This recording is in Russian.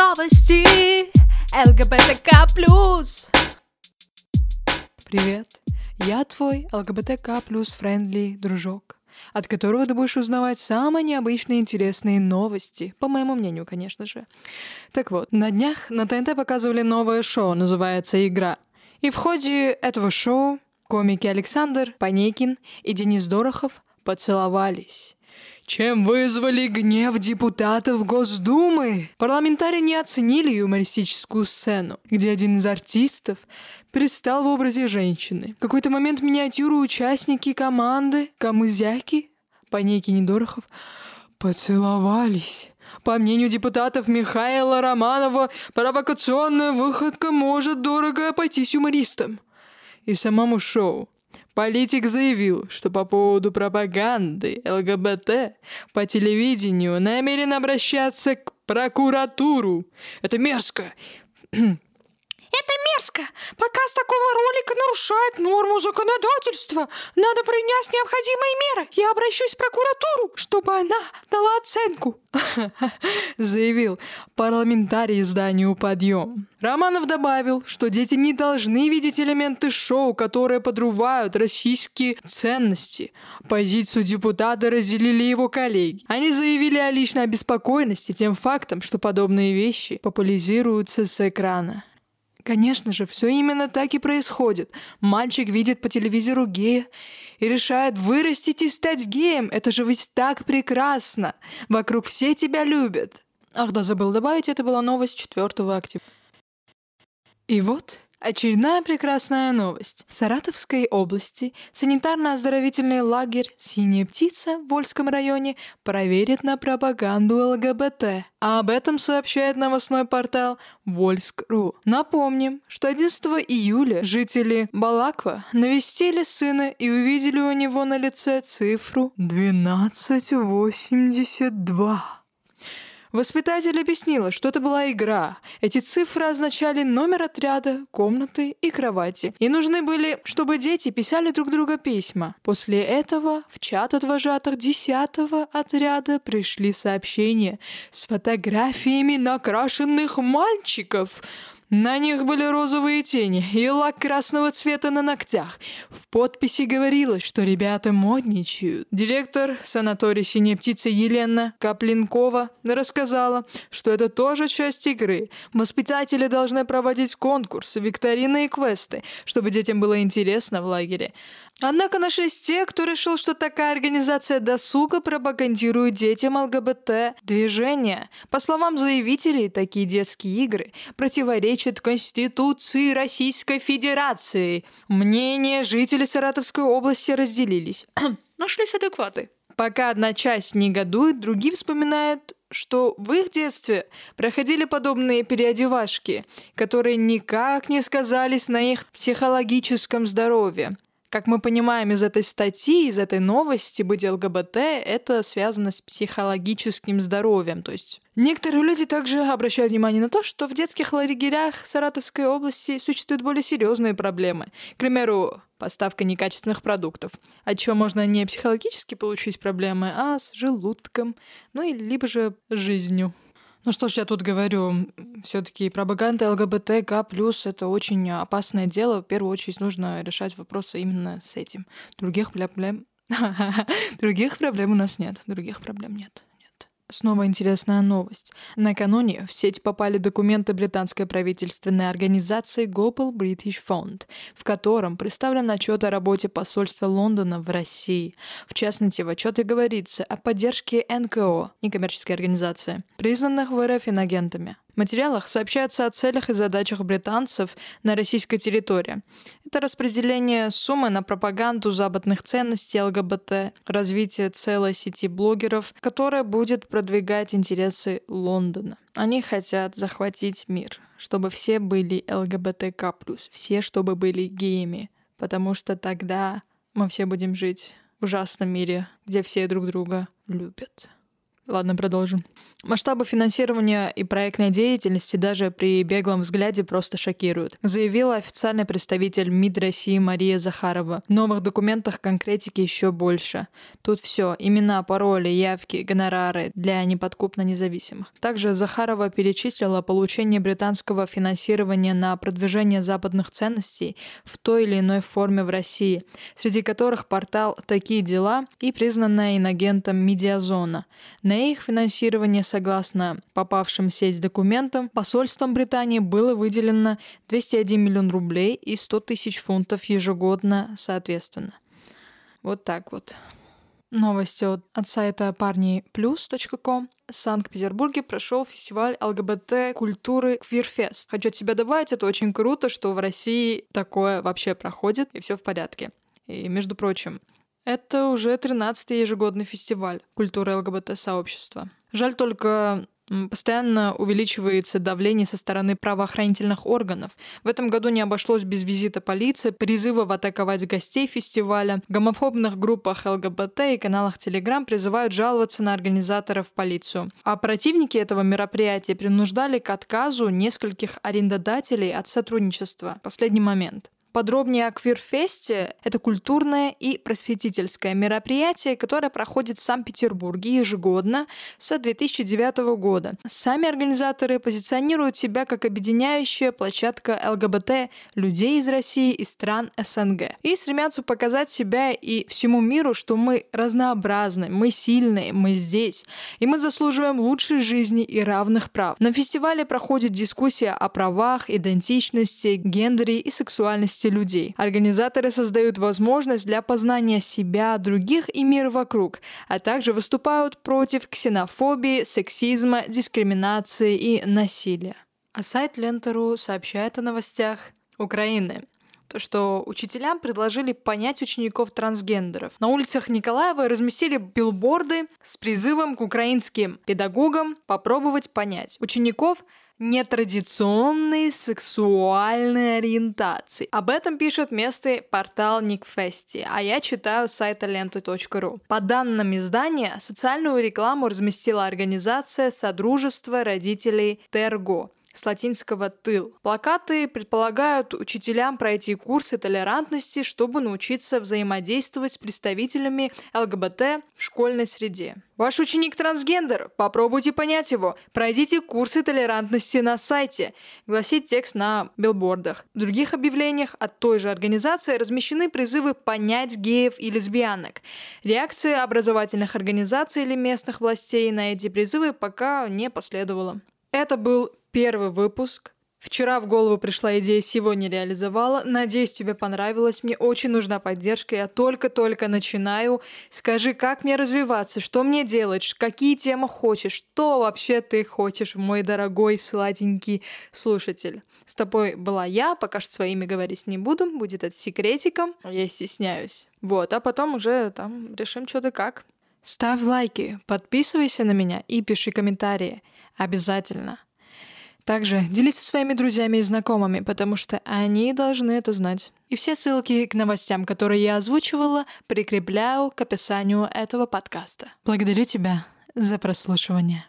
новости ЛГБТК+. Привет, я твой ЛГБТК плюс friendly дружок, от которого ты будешь узнавать самые необычные интересные новости, по моему мнению, конечно же. Так вот, на днях на ТНТ показывали новое шоу, называется «Игра». И в ходе этого шоу комики Александр Панекин и Денис Дорохов поцеловались чем вызвали гнев депутатов Госдумы. Парламентарии не оценили юмористическую сцену, где один из артистов предстал в образе женщины. В какой-то момент миниатюру участники команды Камызяки, Панеки Недорохов, поцеловались. По мнению депутатов Михаила Романова, провокационная выходка может дорого обойтись юмористам и самому шоу. Политик заявил, что по поводу пропаганды ЛГБТ по телевидению намерен обращаться к прокуратуру. Это мерзко. Мерзко. Показ такого ролика нарушает норму законодательства. Надо принять необходимые меры. Я обращусь в прокуратуру, чтобы она дала оценку. Заявил парламентарий изданию «Подъем». Романов добавил, что дети не должны видеть элементы шоу, которые подрывают российские ценности. Позицию депутата разделили его коллеги. Они заявили о личной обеспокоенности тем фактом, что подобные вещи популяризируются с экрана. Конечно же, все именно так и происходит. Мальчик видит по телевизору гея и решает вырастить и стать геем. Это же ведь так прекрасно. Вокруг все тебя любят. Ах да, забыл добавить, это была новость 4 октября. И вот Очередная прекрасная новость. В Саратовской области санитарно-оздоровительный лагерь «Синяя птица» в Вольском районе проверит на пропаганду ЛГБТ. А об этом сообщает новостной портал Вольск.ру. Напомним, что 11 июля жители Балаква навестили сына и увидели у него на лице цифру 1282. Воспитатель объяснила, что это была игра. Эти цифры означали номер отряда, комнаты и кровати. И нужны были, чтобы дети писали друг друга письма. После этого в чат от вожатых 10 отряда пришли сообщения с фотографиями накрашенных мальчиков. На них были розовые тени и лак красного цвета на ногтях. В подписи говорилось, что ребята модничают. Директор санатория «Синяя птица» Елена Каплинкова рассказала, что это тоже часть игры. Воспитатели должны проводить конкурсы, викторины и квесты, чтобы детям было интересно в лагере. Однако нашлись те, кто решил, что такая организация досуга пропагандирует детям ЛГБТ-движения. По словам заявителей, такие детские игры противоречат Конституции Российской Федерации. Мнения жителей Саратовской области разделились. Нашлись адекваты. Пока одна часть негодует, другие вспоминают что в их детстве проходили подобные переодевашки, которые никак не сказались на их психологическом здоровье. Как мы понимаем из этой статьи, из этой новости, быть ЛГБТ — это связано с психологическим здоровьем. То есть некоторые люди также обращают внимание на то, что в детских лагерях Саратовской области существуют более серьезные проблемы. К примеру, поставка некачественных продуктов, от чего можно не психологически получить проблемы, а с желудком, ну и либо же жизнью. Ну что ж, я тут говорю, все-таки пропаганда ЛГБТК плюс это очень опасное дело. В первую очередь нужно решать вопросы именно с этим. Других проблем... Других проблем у нас нет. Других проблем нет. Снова интересная новость. Накануне в сеть попали документы британской правительственной организации Global British Fund, в котором представлен отчет о работе посольства Лондона в России. В частности, в отчете говорится о поддержке НКО, некоммерческой организации, признанных в РФ инагентами материалах сообщается о целях и задачах британцев на российской территории. Это распределение суммы на пропаганду западных ценностей ЛГБТ, развитие целой сети блогеров, которая будет продвигать интересы Лондона. Они хотят захватить мир, чтобы все были ЛГБТК+, все, чтобы были геями, потому что тогда мы все будем жить в ужасном мире, где все друг друга любят. Ладно, продолжим. Масштабы финансирования и проектной деятельности даже при беглом взгляде просто шокируют, заявила официальный представитель МИД России Мария Захарова. В новых документах конкретики еще больше. Тут все, имена, пароли, явки, гонорары для неподкупно независимых. Также Захарова перечислила получение британского финансирования на продвижение западных ценностей в той или иной форме в России, среди которых портал «Такие дела» и признанная инагентом «Медиазона». На их финансирование согласно попавшим в сеть документам, посольством Британии было выделено 201 миллион рублей и 100 тысяч фунтов ежегодно соответственно. Вот так вот. Новости от, от сайта парниплюс.ком. В Санкт-Петербурге прошел фестиваль ЛГБТ культуры Квирфест. Хочу от себя добавить, это очень круто, что в России такое вообще проходит, и все в порядке. И, между прочим, это уже 13-й ежегодный фестиваль культуры ЛГБТ-сообщества. Жаль только, постоянно увеличивается давление со стороны правоохранительных органов. В этом году не обошлось без визита полиции, призывов атаковать гостей фестиваля. В гомофобных группах ЛГБТ и каналах Telegram призывают жаловаться на организаторов полицию. А противники этого мероприятия принуждали к отказу нескольких арендодателей от сотрудничества. Последний момент. Подробнее о Квирфесте – это культурное и просветительское мероприятие, которое проходит в Санкт-Петербурге ежегодно с 2009 года. Сами организаторы позиционируют себя как объединяющая площадка ЛГБТ людей из России и стран СНГ. И стремятся показать себя и всему миру, что мы разнообразны, мы сильные, мы здесь, и мы заслуживаем лучшей жизни и равных прав. На фестивале проходит дискуссия о правах, идентичности, гендере и сексуальности ценности людей. Организаторы создают возможность для познания себя, других и мира вокруг, а также выступают против ксенофобии, сексизма, дискриминации и насилия. А сайт Лентеру сообщает о новостях Украины то, что учителям предложили понять учеников трансгендеров. На улицах Николаева разместили билборды с призывом к украинским педагогам попробовать понять учеников нетрадиционной сексуальной ориентации. Об этом пишет местный портал Никфести, а я читаю с сайта ленты.ру. По данным издания, социальную рекламу разместила организация Содружества родителей Терго с латинского «тыл». Плакаты предполагают учителям пройти курсы толерантности, чтобы научиться взаимодействовать с представителями ЛГБТ в школьной среде. Ваш ученик трансгендер, попробуйте понять его. Пройдите курсы толерантности на сайте, гласит текст на билбордах. В других объявлениях от той же организации размещены призывы понять геев и лесбиянок. Реакции образовательных организаций или местных властей на эти призывы пока не последовало. Это был Первый выпуск. Вчера в голову пришла идея, сегодня реализовала. Надеюсь, тебе понравилось. Мне очень нужна поддержка. Я только-только начинаю. Скажи, как мне развиваться, что мне делать, какие темы хочешь, что вообще ты хочешь, мой дорогой сладенький слушатель. С тобой была я, пока что своими говорить не буду, будет это секретиком, я стесняюсь. Вот, а потом уже там решим что то как. Ставь лайки, подписывайся на меня и пиши комментарии. Обязательно. Также делись со своими друзьями и знакомыми, потому что они должны это знать. И все ссылки к новостям, которые я озвучивала, прикрепляю к описанию этого подкаста. Благодарю тебя за прослушивание.